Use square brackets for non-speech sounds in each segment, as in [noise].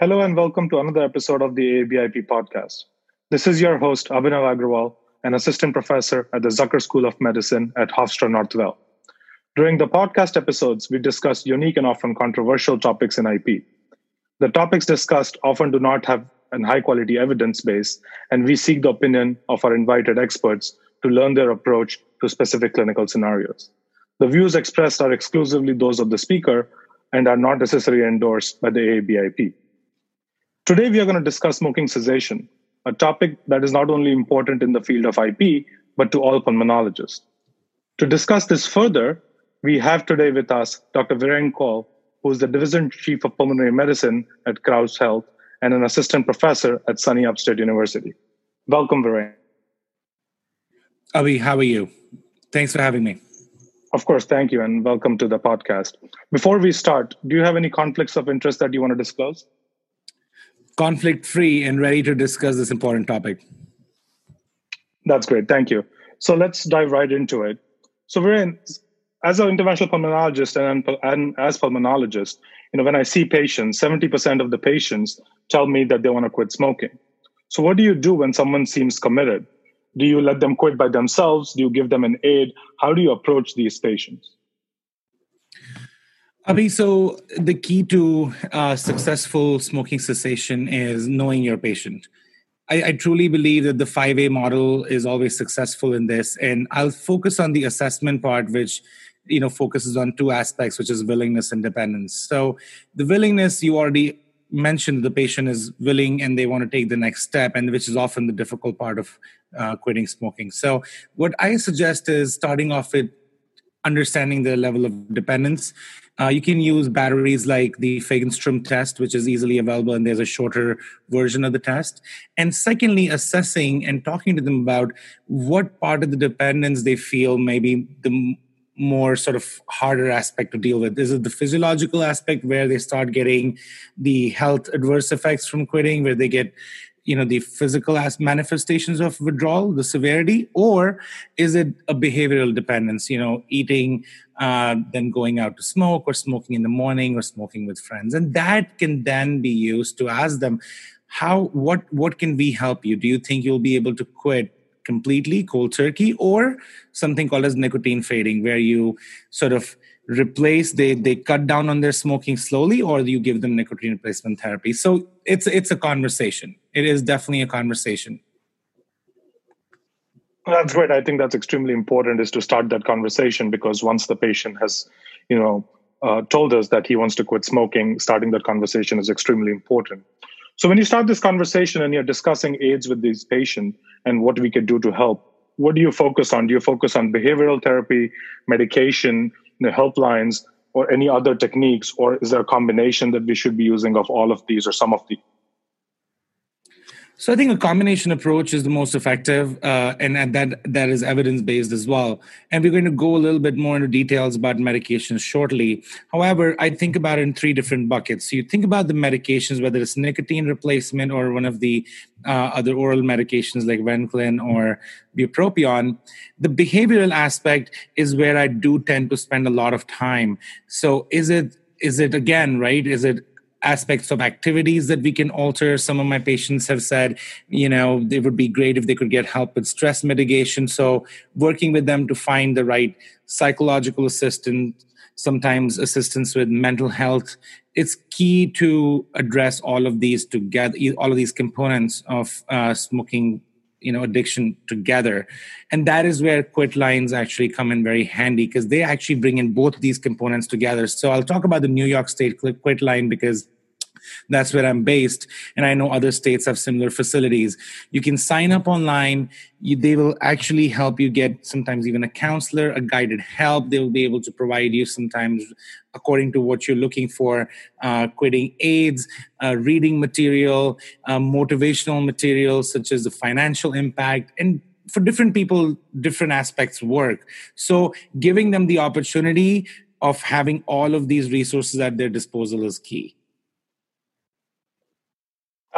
Hello and welcome to another episode of the ABIP podcast. This is your host, Abhinav Agrawal, an assistant professor at the Zucker School of Medicine at Hofstra Northwell. During the podcast episodes, we discuss unique and often controversial topics in IP. The topics discussed often do not have a high quality evidence base, and we seek the opinion of our invited experts to learn their approach to specific clinical scenarios. The views expressed are exclusively those of the speaker and are not necessarily endorsed by the AABIP. Today, we are going to discuss smoking cessation, a topic that is not only important in the field of IP, but to all pulmonologists. To discuss this further, we have today with us Dr. Viren Kaul, who is the Division Chief of Pulmonary Medicine at Crouse Health and an assistant professor at SUNY Upstate University. Welcome, Viren. Abhi, how are you? Thanks for having me. Of course, thank you, and welcome to the podcast. Before we start, do you have any conflicts of interest that you want to disclose? Conflict free and ready to discuss this important topic. That's great, thank you. So let's dive right into it. So, we're in, as an interventional pulmonologist and, and as pulmonologist, you know, when I see patients, 70% of the patients tell me that they want to quit smoking. So, what do you do when someone seems committed? Do you let them quit by themselves? Do you give them an aid? How do you approach these patients? I mean, so the key to uh, successful smoking cessation is knowing your patient. I, I, truly believe that the 5A model is always successful in this. And I'll focus on the assessment part, which you know focuses on two aspects, which is willingness and dependence. So the willingness you already mentioned the patient is willing and they want to take the next step and which is often the difficult part of uh, quitting smoking so what i suggest is starting off with understanding the level of dependence uh, you can use batteries like the Fagerstrom test, which is easily available, and there's a shorter version of the test. And secondly, assessing and talking to them about what part of the dependence they feel maybe the more sort of harder aspect to deal with. Is the physiological aspect where they start getting the health adverse effects from quitting, where they get you know the physical as manifestations of withdrawal the severity or is it a behavioral dependence you know eating uh, then going out to smoke or smoking in the morning or smoking with friends? And that can then be used to ask them how what what can we help you? Do you think you'll be able to quit completely cold turkey or something called as nicotine fading where you sort of replace they they cut down on their smoking slowly or do you give them nicotine replacement therapy? So it's it's a conversation. It is definitely a conversation. That's great i think that's extremely important is to start that conversation because once the patient has you know uh, told us that he wants to quit smoking starting that conversation is extremely important. So when you start this conversation and you're discussing aids with these patients and what we can do to help, what do you focus on? Do you focus on behavioral therapy, medication, you know, helplines, or any other techniques, or is there a combination that we should be using of all of these or some of these? So I think a combination approach is the most effective, uh, and, and that that is evidence based as well. And we're going to go a little bit more into details about medications shortly. However, I think about it in three different buckets. So you think about the medications, whether it's nicotine replacement or one of the uh, other oral medications like varenicline or bupropion. The behavioral aspect is where I do tend to spend a lot of time. So is it is it again right? Is it aspects of activities that we can alter. Some of my patients have said, you know, it would be great if they could get help with stress mitigation. So, working with them to find the right psychological assistance, sometimes assistance with mental health. It's key to address all of these together, all of these components of uh, smoking you know addiction together. And that is where quit lines actually come in very handy because they actually bring in both these components together. So i'll talk about the new york state quit line because that's where I'm based. And I know other states have similar facilities. You can sign up online. You, they will actually help you get sometimes even a counselor, a guided help. They will be able to provide you sometimes according to what you're looking for, uh, quitting aids, uh, reading material, uh, motivational material, such as the financial impact, and for different people, different aspects work. So giving them the opportunity of having all of these resources at their disposal is key.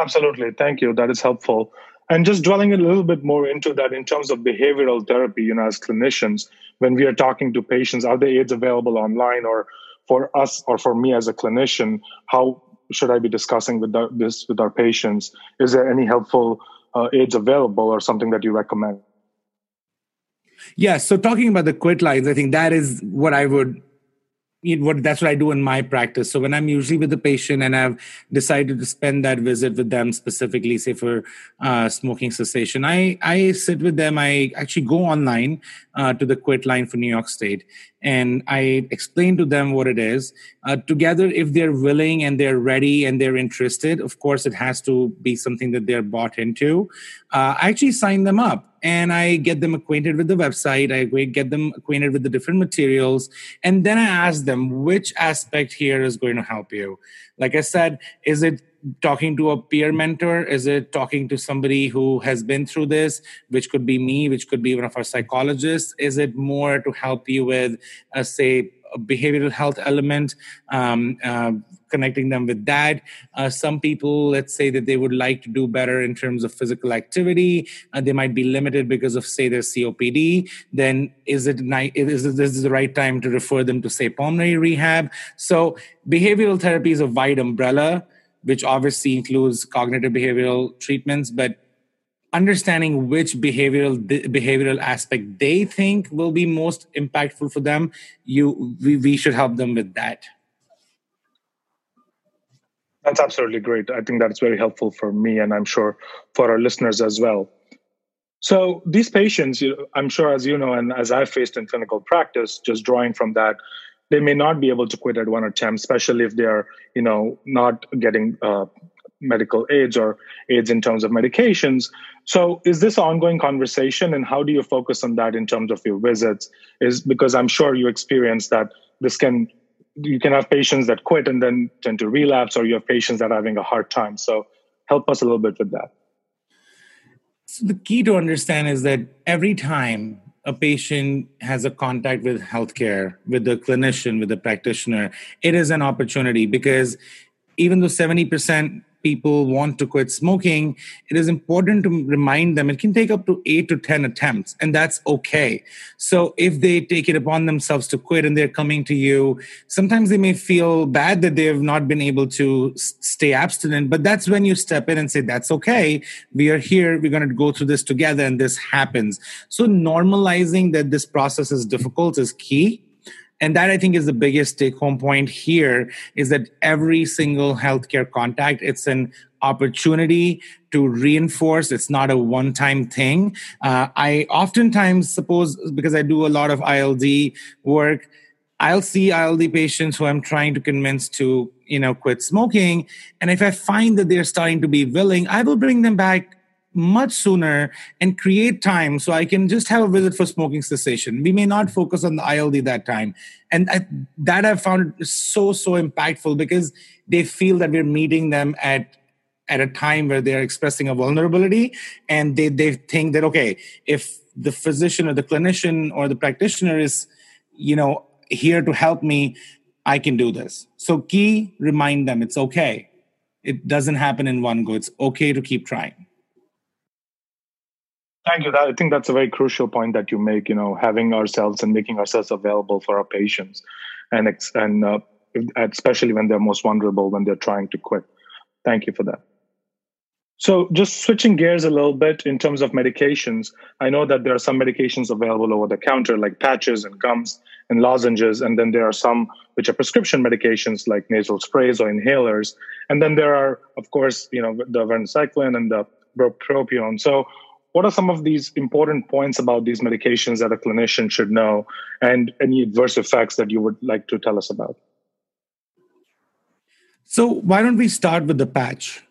Absolutely. Thank you. That is helpful. And just dwelling a little bit more into that in terms of behavioral therapy, you know, as clinicians, when we are talking to patients, are the aids available online or for us or for me as a clinician, how should I be discussing with the, this with our patients? Is there any helpful uh, aids available or something that you recommend? Yeah, so talking about the quit lines, I think that is what I would what that's what I do in my practice. So when I'm usually with the patient and I've decided to spend that visit with them specifically, say for uh, smoking cessation, I I sit with them. I actually go online uh, to the quit line for New York State, and I explain to them what it is. Uh, together, if they're willing and they're ready and they're interested, of course, it has to be something that they're bought into. Uh, I actually sign them up and I get them acquainted with the website. I get them acquainted with the different materials. And then I ask them which aspect here is going to help you. Like I said, is it talking to a peer mentor? Is it talking to somebody who has been through this, which could be me, which could be one of our psychologists? Is it more to help you with, uh, say, a behavioral health element? Um, uh, connecting them with that. Uh, some people, let's say that they would like to do better in terms of physical activity. Uh, they might be limited because of, say, their COPD. Then is it is this the right time to refer them to, say, pulmonary rehab? So behavioral therapy is a wide umbrella, which obviously includes cognitive behavioral treatments, but understanding which behavioral behavioral aspect they think will be most impactful for them you we, we should help them with that that's absolutely great. I think that's very helpful for me, and I'm sure for our listeners as well. So these patients, I'm sure, as you know, and as I've faced in clinical practice, just drawing from that, they may not be able to quit at one attempt, especially if they're, you know, not getting uh, medical aids or aids in terms of medications. So is this ongoing conversation, and how do you focus on that in terms of your visits? Is because I'm sure you experience that this can you can have patients that quit and then tend to relapse, or you have patients that are having a hard time. So help us a little bit with that. So the key to understand is that every time a patient has a contact with healthcare, with the clinician, with the practitioner, it is an opportunity because even though 70% people want to quit smoking, it is important to remind them it can take up to eight to 10 attempts, and that's okay. So if they take it upon themselves to quit and they're coming to you, sometimes they may feel bad that they have not been able to stay abstinent, but that's when you step in and say, That's okay. We are here. We're going to go through this together, and this happens. So normalizing that this process is difficult is key and that i think is the biggest take home point here is that every single healthcare contact it's an opportunity to reinforce. It's not a one time thing. Uh, i oftentimes suppose because i do a lot of ild work i'll see ild patients who i'm trying to convince to you know quit smoking. And if i find that they're starting to be willing i will bring them back much sooner and create time so I can just have a visit for smoking cessation. We may not focus on the ILD that time. And I, that I've found so, so impactful because they feel that we're meeting them at at a time where they're expressing a vulnerability and they, they think that okay if the physician or the clinician or the practitioner is you know here to help me i can do this so key remind them it's okay it doesn't happen in one go it's okay to keep trying Thank you. I think that's a very crucial point that you make. You know, having ourselves and making ourselves available for our patients, and and uh, especially when they're most vulnerable when they're trying to quit. Thank you for that. So, just switching gears a little bit in terms of medications, I know that there are some medications available over the counter, like patches and gums and lozenges, and then there are some which are prescription medications like nasal sprays or inhalers, and then there are, of course, you know, the varenicline and the bupropion. So, what are some of these important points about these medications that a clinician should know? And any adverse effects that you would like to tell us about? So why don't we start with the patch?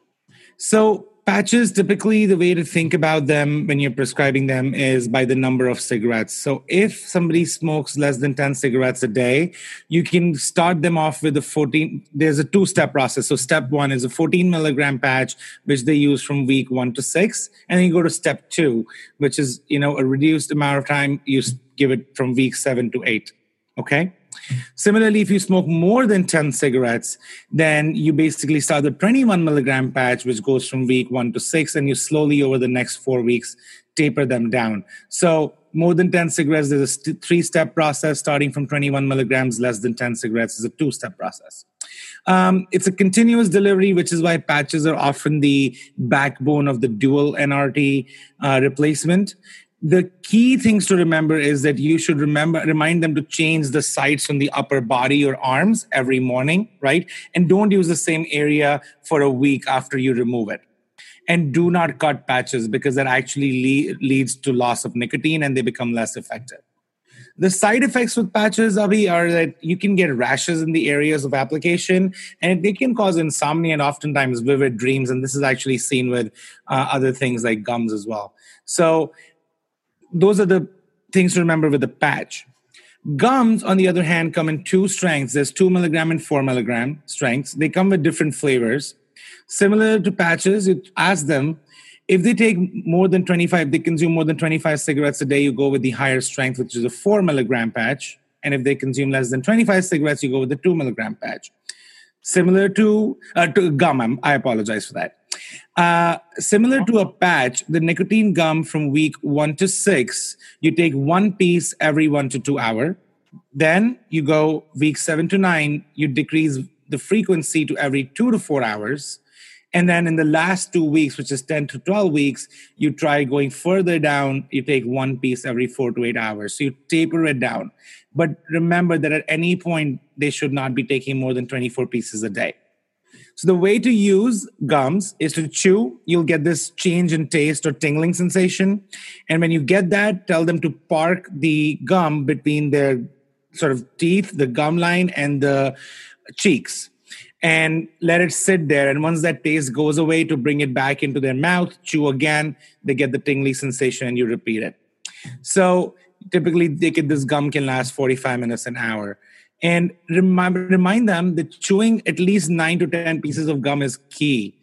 So patches typically the way to think about them when you're prescribing them is by the number of cigarettes. So if somebody smokes less than 10 cigarettes a day you can start them off with a 14 there's a two step process. So step one is a 14 milligram patch which they use from week one to six and then you go to step two which is you know a reduced amount of time you give it from week seven to eight okay Similarly, if you smoke more than 10 cigarettes, then you basically start the 21 milligram patch, which goes from week one to six, and you slowly over the next four weeks taper them down. So more than 10 cigarettes, there's a st- three step process starting from 21 milligrams, less than 10 cigarettes is a two step process. Um, it's a continuous delivery, which is why patches are often the backbone of the dual NRT uh, replacement. The key things to remember is that you should remember remind them to change the sites on the upper body or arms every morning, right? And don't use the same area for a week after you remove it and do not cut patches because that actually le- leads to loss of nicotine and they become less effective. The side effects with patches, Abhi, are that you can get rashes in the areas of application and they can cause insomnia and oftentimes vivid dreams. And this is actually seen with uh, other things like gums as well. So, those are the things to remember with the patch. Gums, on the other hand, come in two strengths. There's two milligram and four milligram strengths. They come with different flavors. Similar to patches, you ask them if they take more than 25, they consume more than 25 cigarettes a day, you go with the higher strength, which is a four milligram patch. And if they consume less than 25 cigarettes, you go with the two milligram patch. Similar to, uh, to gum, I'm, i apologize for that. Uh, similar to a patch, the nicotine gum from week one to six, you take one piece every one to two hour. Then you go week seven to nine, you decrease the frequency to every two to four hours. And then in the last two weeks, which is 10 to 12 weeks, you try going further down. You take one piece every four to eight hours. So you taper it down. But remember that at any point, they should not be taking more than 24 pieces a day. So the way to use gums is to chew. You'll get this change in taste or tingling sensation. And when you get that, tell them to park the gum between their sort of teeth, the gum line, and the cheeks and let it sit there. And once that taste goes away, to bring it back into their mouth, chew again, they get the tingly sensation, and you repeat it. So typically, they get, this gum can last 45 minutes, an hour. And remind, remind them that chewing at least nine to 10 pieces of gum is key.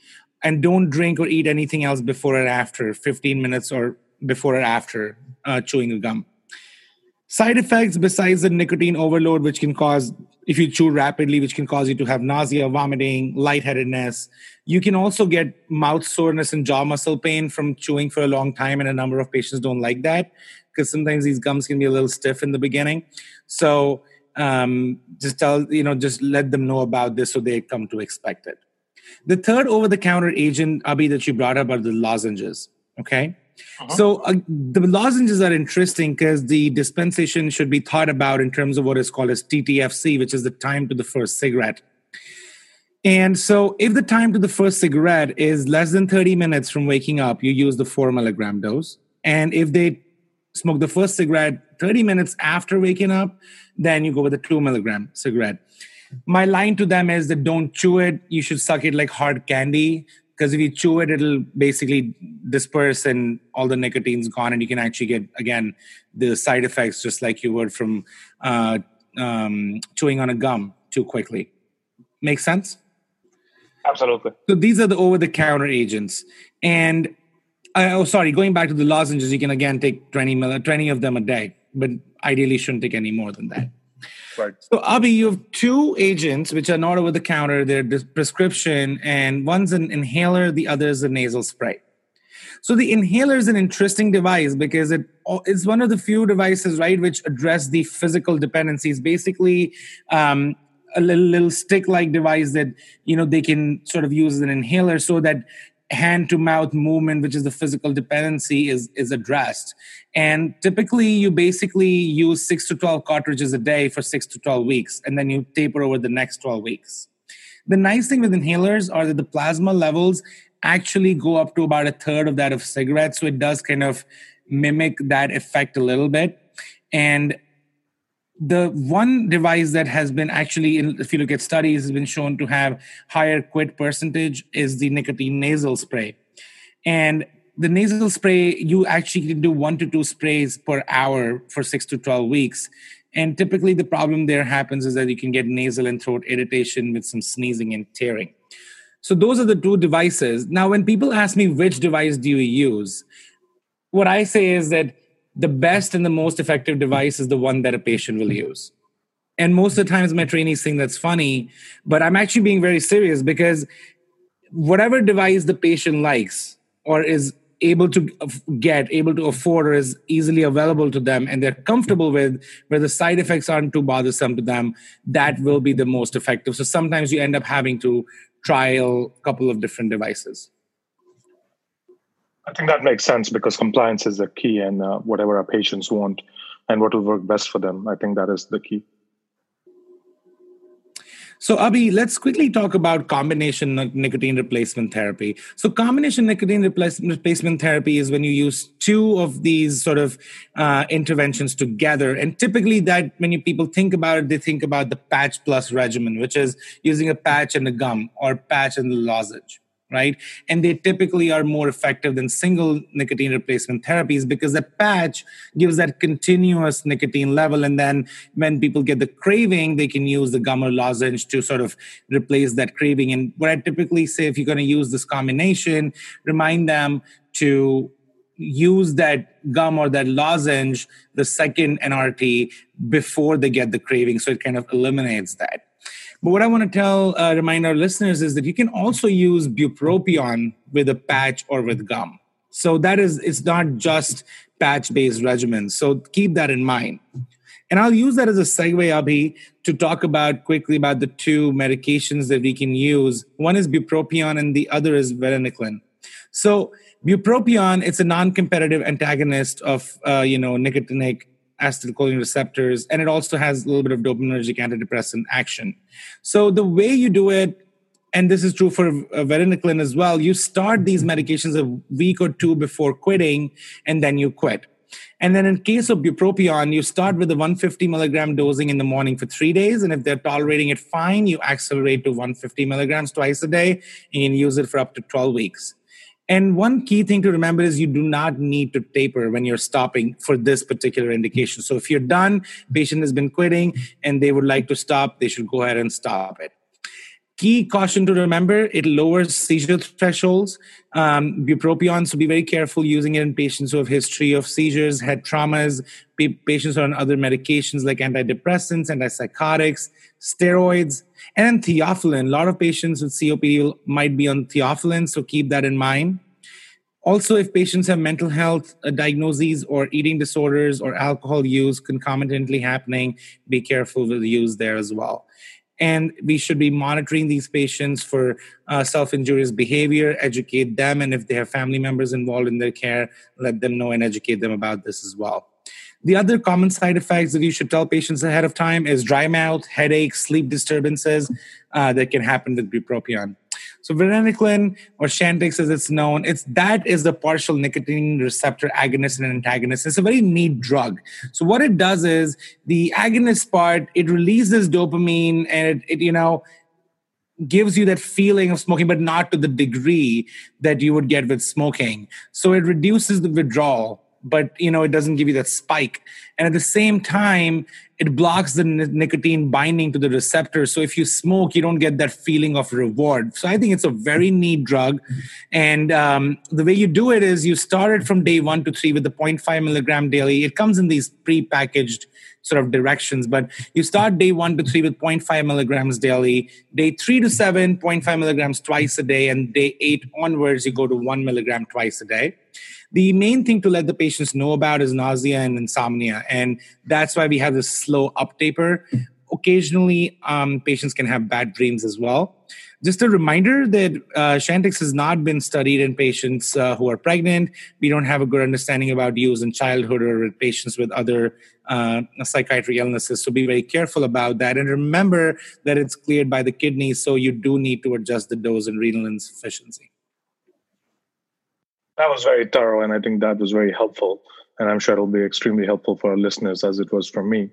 And don't drink or eat anything else before or after 15 minutes or before or after uh, chewing a gum. Side effects besides the nicotine overload, which can cause, if you chew rapidly, which can cause you to have nausea, vomiting, lightheadedness. You can also get mouth soreness and jaw muscle pain from chewing for a long time, and a number of patients don't like that because sometimes these gums can be a little stiff in the beginning. So um, just tell, you know, just let them know about this so they come to expect it. The third over the counter agent, Abhi, that you brought up are the lozenges. Okay. Uh-huh. So uh, the lozenges are interesting because the dispensation should be thought about in terms of what is called as TTFC, which is the time to the first cigarette. And so, if the time to the first cigarette is less than 30 minutes from waking up, you use the four milligram dose. And if they smoke the first cigarette 30 minutes after waking up, then you go with a two milligram cigarette. My line to them is that don't chew it. You should suck it like hard candy because if you chew it it'll basically disperse and all the nicotine's gone and you can actually get again the side effects just like you would from uh, um, chewing on a gum too quickly. Make sense? Absolutely. So these are the over-the-counter agents. And uh, oh sorry going back to the lozenges you can again take 20 20 of them a day but ideally shouldn't take any more than that Right. So, Abhi, you have two agents which are not over the counter. They're prescription, and one's an inhaler, the other is a nasal spray. So, the inhaler is an interesting device because it is one of the few devices, right, which address the physical dependencies. Basically, um, a little, little stick-like device that you know they can sort of use as an inhaler, so that hand to mouth movement which is the physical dependency is is addressed. And typically you basically use 6 to 12 cartridges a day for 6 to 12 weeks and then you taper over the next 12 weeks. The nice thing with inhalers are that the plasma levels actually go up to about a third of that of cigarettes so it does kind of mimic that effect a little bit. And the one device that has been actually in, if you look at studies has been shown to have higher quit percentage is the nicotine nasal spray. And the nasal spray you actually can do one to two sprays per hour for six to 12 weeks. And typically the problem there happens is that you can get nasal and throat irritation with some sneezing and tearing. So those are the two devices. Now when people ask me which device do you use? What i say is that the best and the most effective device is the one that a patient will use. And most of the times, my trainees think that's funny, but I'm actually being very serious because whatever device the patient likes or is able to get, able to afford, or is easily available to them, and they're comfortable with, where the side effects aren't too bothersome to them, that will be the most effective. So sometimes you end up having to trial a couple of different devices. I think that makes sense because compliance is the key, and uh, whatever our patients want and what will work best for them, I think that is the key. So, Abhi, let's quickly talk about combination nicotine replacement therapy. So, combination nicotine replacement therapy is when you use two of these sort of uh, interventions together. And typically, that when people think about it, they think about the patch plus regimen, which is using a patch and a gum or patch and a lozenge right? And they typically are more effective than single nicotine replacement therapies because the patch gives that continuous nicotine level. And then when people get the craving, they can use the gum or lozenge to sort of replace that craving. And what I typically say, if you're going to use this combination, remind them to use that gum or that lozenge, the second NRT, before they get the craving. So it kind of eliminates that. But what I want to tell, uh, remind our listeners is that you can also use bupropion with a patch or with gum. So that is, it's not just patch based regimens. So keep that in mind. And I'll use that as a segue, Abhi, to talk about quickly about the two medications that we can use. One is bupropion and the other is varenicline. So bupropion, it's a non-competitive antagonist of, uh, you know, nicotinic acetylcholine receptors, and it also has a little bit of dopaminergic antidepressant action. So the way you do it, and this is true for varenicline as well, you start these medications a week or two before quitting, and then you quit. And then in case of bupropion, you start with the 150 milligram dosing in the morning for three days. And if they're tolerating it fine, you accelerate to 150 milligrams twice a day and you use it for up to 12 weeks. And one key thing to remember is you do not need to taper when you're stopping for this particular indication. So if you're done, patient has been quitting and they would like to stop, they should go ahead and stop it. Key caution to remember, it lowers seizure thresholds. Um, bupropion, so be very careful using it in patients who have history of seizures, head traumas, patients on other medications like antidepressants, antipsychotics, steroids, and theophylline. A lot of patients with COPD might be on theophylline, so keep that in mind. Also, if patients have mental health uh, diagnoses or eating disorders or alcohol use concomitantly happening, be careful with use there as well. And we should be monitoring these patients for uh, self injurious behavior, educate them, and if they have family members involved in their care, let them know and educate them about this as well. The other common side effects that you should tell patients ahead of time is dry mouth, headaches, sleep disturbances uh, that can happen with bupropion. So varenicline or Chantix as it's known, it's that is the partial nicotine receptor agonist and antagonist. It's a very neat drug. So what it does is the agonist part, it releases dopamine and it, it you know gives you that feeling of smoking, but not to the degree that you would get with smoking. So it reduces the withdrawal but you know it doesn't give you that spike. And at the same time it blocks the nicotine binding to the receptor. So if you smoke you don't get that feeling of reward. So i think it's a very neat drug. And um, the way you do it is you start it from day one to three with the 0.5 milligram daily. It comes in these pre-packaged sort of directions but you start day one to three with 0.5 milligrams daily. Day three to seven 0.5 milligrams twice a day. And day eight onwards you go to one milligram twice a day the main thing to let the patients know about is nausea and insomnia. And that's why we have this slow uptaper. Occasionally, um, patients can have bad dreams as well. Just a reminder that uh, Chantix has not been studied in patients uh, who are pregnant. We don't have a good understanding about use in childhood or with patients with other uh, psychiatric illnesses. So be very careful about that. And remember that it's cleared by the kidneys, so you do need to adjust the dose and renal insufficiency. That was very thorough, and I think that was very helpful. And I'm sure it'll be extremely helpful for our listeners as it was for me.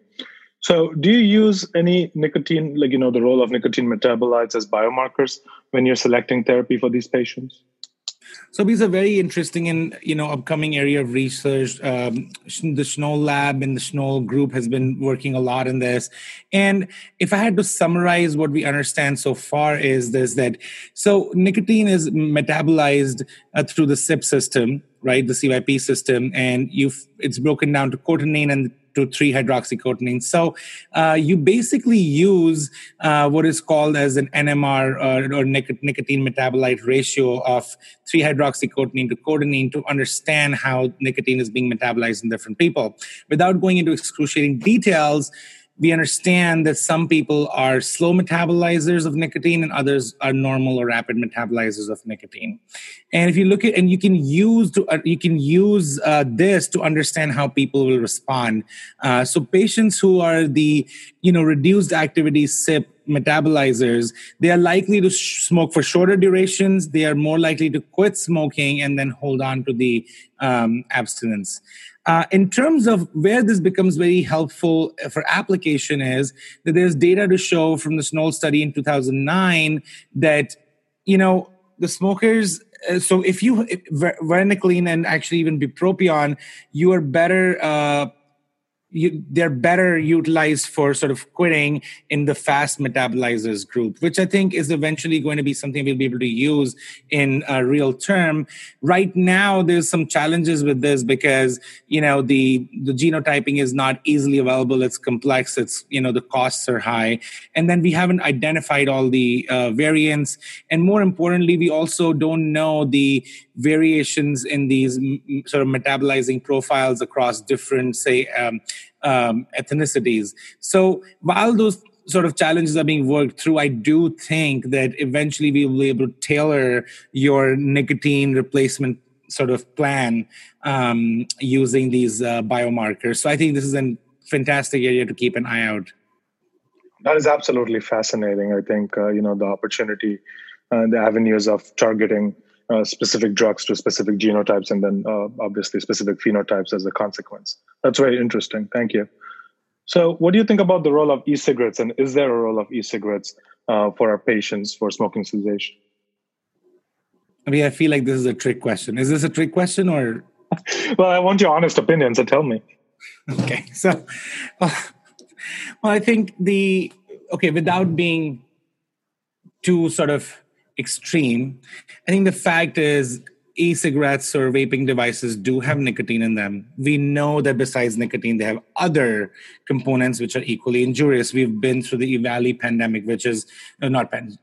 So, do you use any nicotine, like, you know, the role of nicotine metabolites as biomarkers when you're selecting therapy for these patients? So these are very interesting and you know upcoming area of research. Um, the Schnoll lab and the Schnoll group has been working a lot in this. And if I had to summarize what we understand so far is this: that so nicotine is metabolized uh, through the CYP system, right, the CYP system, and you it's broken down to cotinine and to 3 hydroxycotinine. So uh, you basically use uh, what is called as an NMR uh, or nic- nicotine metabolite ratio of 3 hydroxycotinine to cotinine to understand how nicotine is being metabolized in different people. Without going into excruciating details, we understand that some people are slow metabolizers of nicotine and others are normal or rapid metabolizers of nicotine. And if you look at and you can use to uh, you can use uh, this to understand how people will respond. Uh, so patients who are the you know reduced activity CYP metabolizers they are likely to sh- smoke for shorter durations. They are more likely to quit smoking and then hold on to the um, abstinence uh, in terms of where this becomes very helpful for application is that there's data to show from the Schnoll study in 2009 that you know the smokers uh, so if you varenicline and actually even bupropion you are better uh, you, they're better utilized for sort of quitting in the fast metabolizers group, which I think is eventually going to be something we'll be able to use in a real term. Right now, there's some challenges with this because you know the the genotyping is not easily available. It's complex. It's you know the costs are high, and then we haven't identified all the uh, variants, and more importantly, we also don't know the variations in these sort of metabolizing profiles across different, say, um, um, ethnicities. So while those sort of challenges are being worked through, I do think that eventually we will be able to tailor your nicotine replacement sort of plan um, using these uh, biomarkers. So I think this is a fantastic area to keep an eye out. That is absolutely fascinating. I think uh, you know the opportunity, uh, the avenues of targeting uh, specific drugs to specific genotypes and then uh, obviously specific phenotypes as a consequence. That's very interesting. Thank you. So, what do you think about the role of e cigarettes and is there a role of e cigarettes uh, for our patients for smoking cessation? I mean, I feel like this is a trick question. Is this a trick question or? [laughs] well, I want your honest opinion, so tell me. [laughs] Okay. So, well, well, I think the, okay, without being too sort of extreme. I think the fact is e-cigarettes or vaping devices do have nicotine in them. We know that besides nicotine, they have other components which are equally injurious. We've been through the EVALI pandemic, which is no, not pan,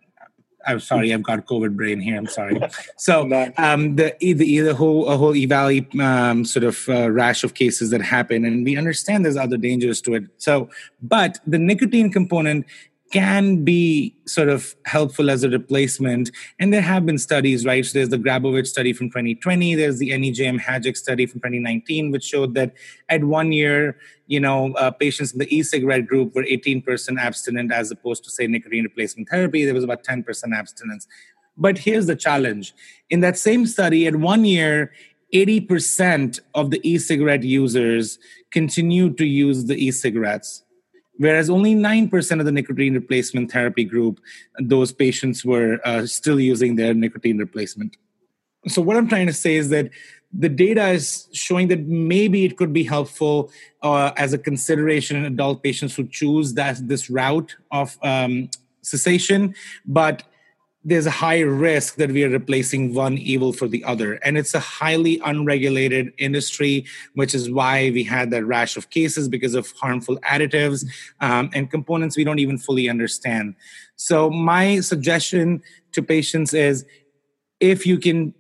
I'm sorry, I've got COVID brain here. I'm sorry. So [laughs] um, the the, the whole a whole EVALI um, sort of uh, rash of cases that happen, and we understand there's other dangers to it. So, but the nicotine component can be sort of helpful as a replacement. And there have been studies, right? So there's the Grabovich study from 2020. There's the NEJM Hajek study from 2019, which showed that at one year, you know, uh, patients in the e-cigarette group were 18% abstinent as opposed to, say, nicotine replacement therapy. There was about 10% abstinence. But here's the challenge. In that same study, at one year, 80% of the e-cigarette users continued to use the e-cigarettes whereas only 9% of the nicotine replacement therapy group, those patients were uh, still using their nicotine replacement. So, what I'm trying to say is that the data is showing that maybe it could be helpful uh, as a consideration in adult patients who choose that this route of um, cessation, but there's a high risk that we are replacing one evil for the other. And it's a highly unregulated industry, which is why we had that rash of cases because of harmful additives um, and components we don't even fully understand. So, my suggestion to patients is if you can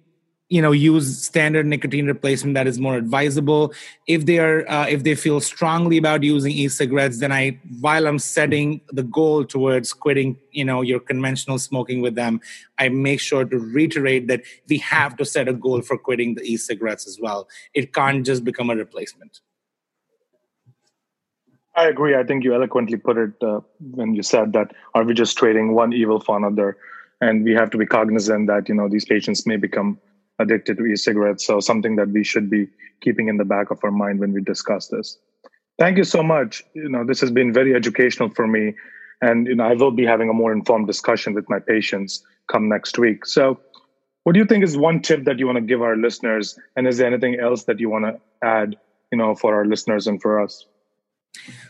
you know use standard nicotine replacement that is more advisable. If they are uh, if they feel strongly about using e-cigarettes then i while i'm setting the goal towards quitting you know your conventional smoking with them i make sure to reiterate that we have to set a goal for quitting the e-cigarettes as well. It can't just become a replacement. I agree. I think you eloquently put it uh, when you said that are we just trading one evil for another? And we have to be cognizant that you know these patients may become addicted to e-cigarettes. So something that we should be keeping in the back of our mind when we discuss this. Thank you so much. You know, this has been very educational for me. And you know, I will be having a more informed discussion with my patients come next week. So what do you think is one tip that you want to give our listeners? And is there anything else that you want to add, you know, for our listeners and for us?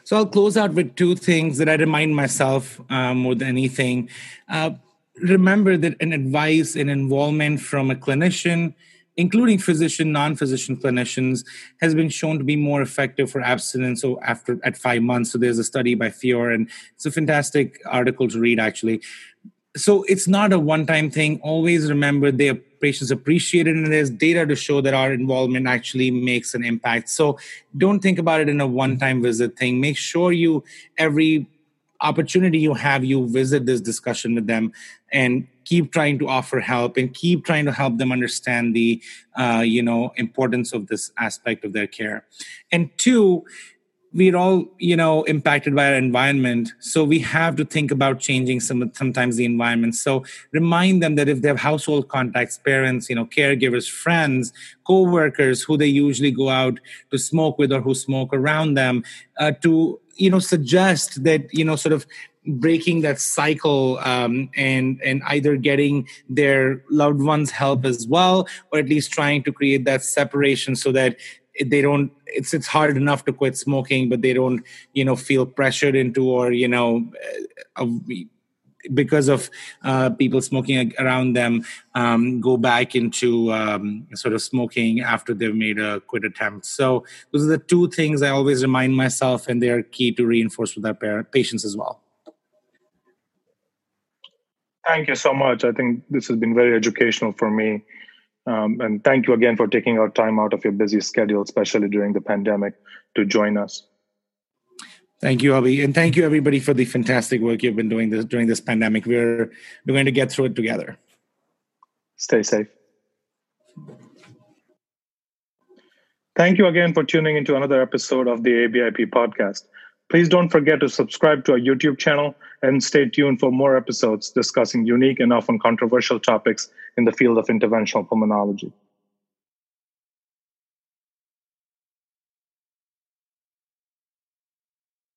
So I'll close out with two things that I remind myself uh, more than anything. Uh, remember that an advice and involvement from a clinician including physician, non-physician clinicians, has been shown to be more effective for abstinence so after at five months. So there's a study by Fiore, and it's a fantastic article to read actually. So it's not a one-time thing. Always remember their patients appreciate it, and there's data to show that our involvement actually makes an impact. So don't think about it in a one-time visit thing. Make sure you every opportunity you have, you visit this discussion with them and keep trying to offer help and keep trying to help them understand the uh, you know importance of this aspect of their care. And two we're all you know impacted by our environment so we have to think about changing some sometimes the environment. So remind them that if they have household contacts parents you know caregivers friends co-workers who they usually go out to smoke with or who smoke around them uh, to you know suggest that you know sort of breaking that cycle um, and and either getting their loved ones help as well or at least trying to create that separation so that they don't it's it's hard enough to quit smoking but they don't you know feel pressured into or you know uh, because of uh, people smoking around them um, go back into um, sort of smoking after they've made a quit attempt. So those are the two things i always remind myself and they're key to reinforce with our patients as well thank you so much i think this has been very educational for me um, and thank you again for taking our time out of your busy schedule, especially during the pandemic, to join us. Thank you, Abhi, and thank you everybody for the fantastic work you've been doing this during this pandemic. We're we're going to get through it together. Stay safe. Thank you again for tuning into another episode of the ABIP podcast. Please don't forget to subscribe to our YouTube channel and stay tuned for more episodes discussing unique and often controversial topics in the field of interventional pulmonology.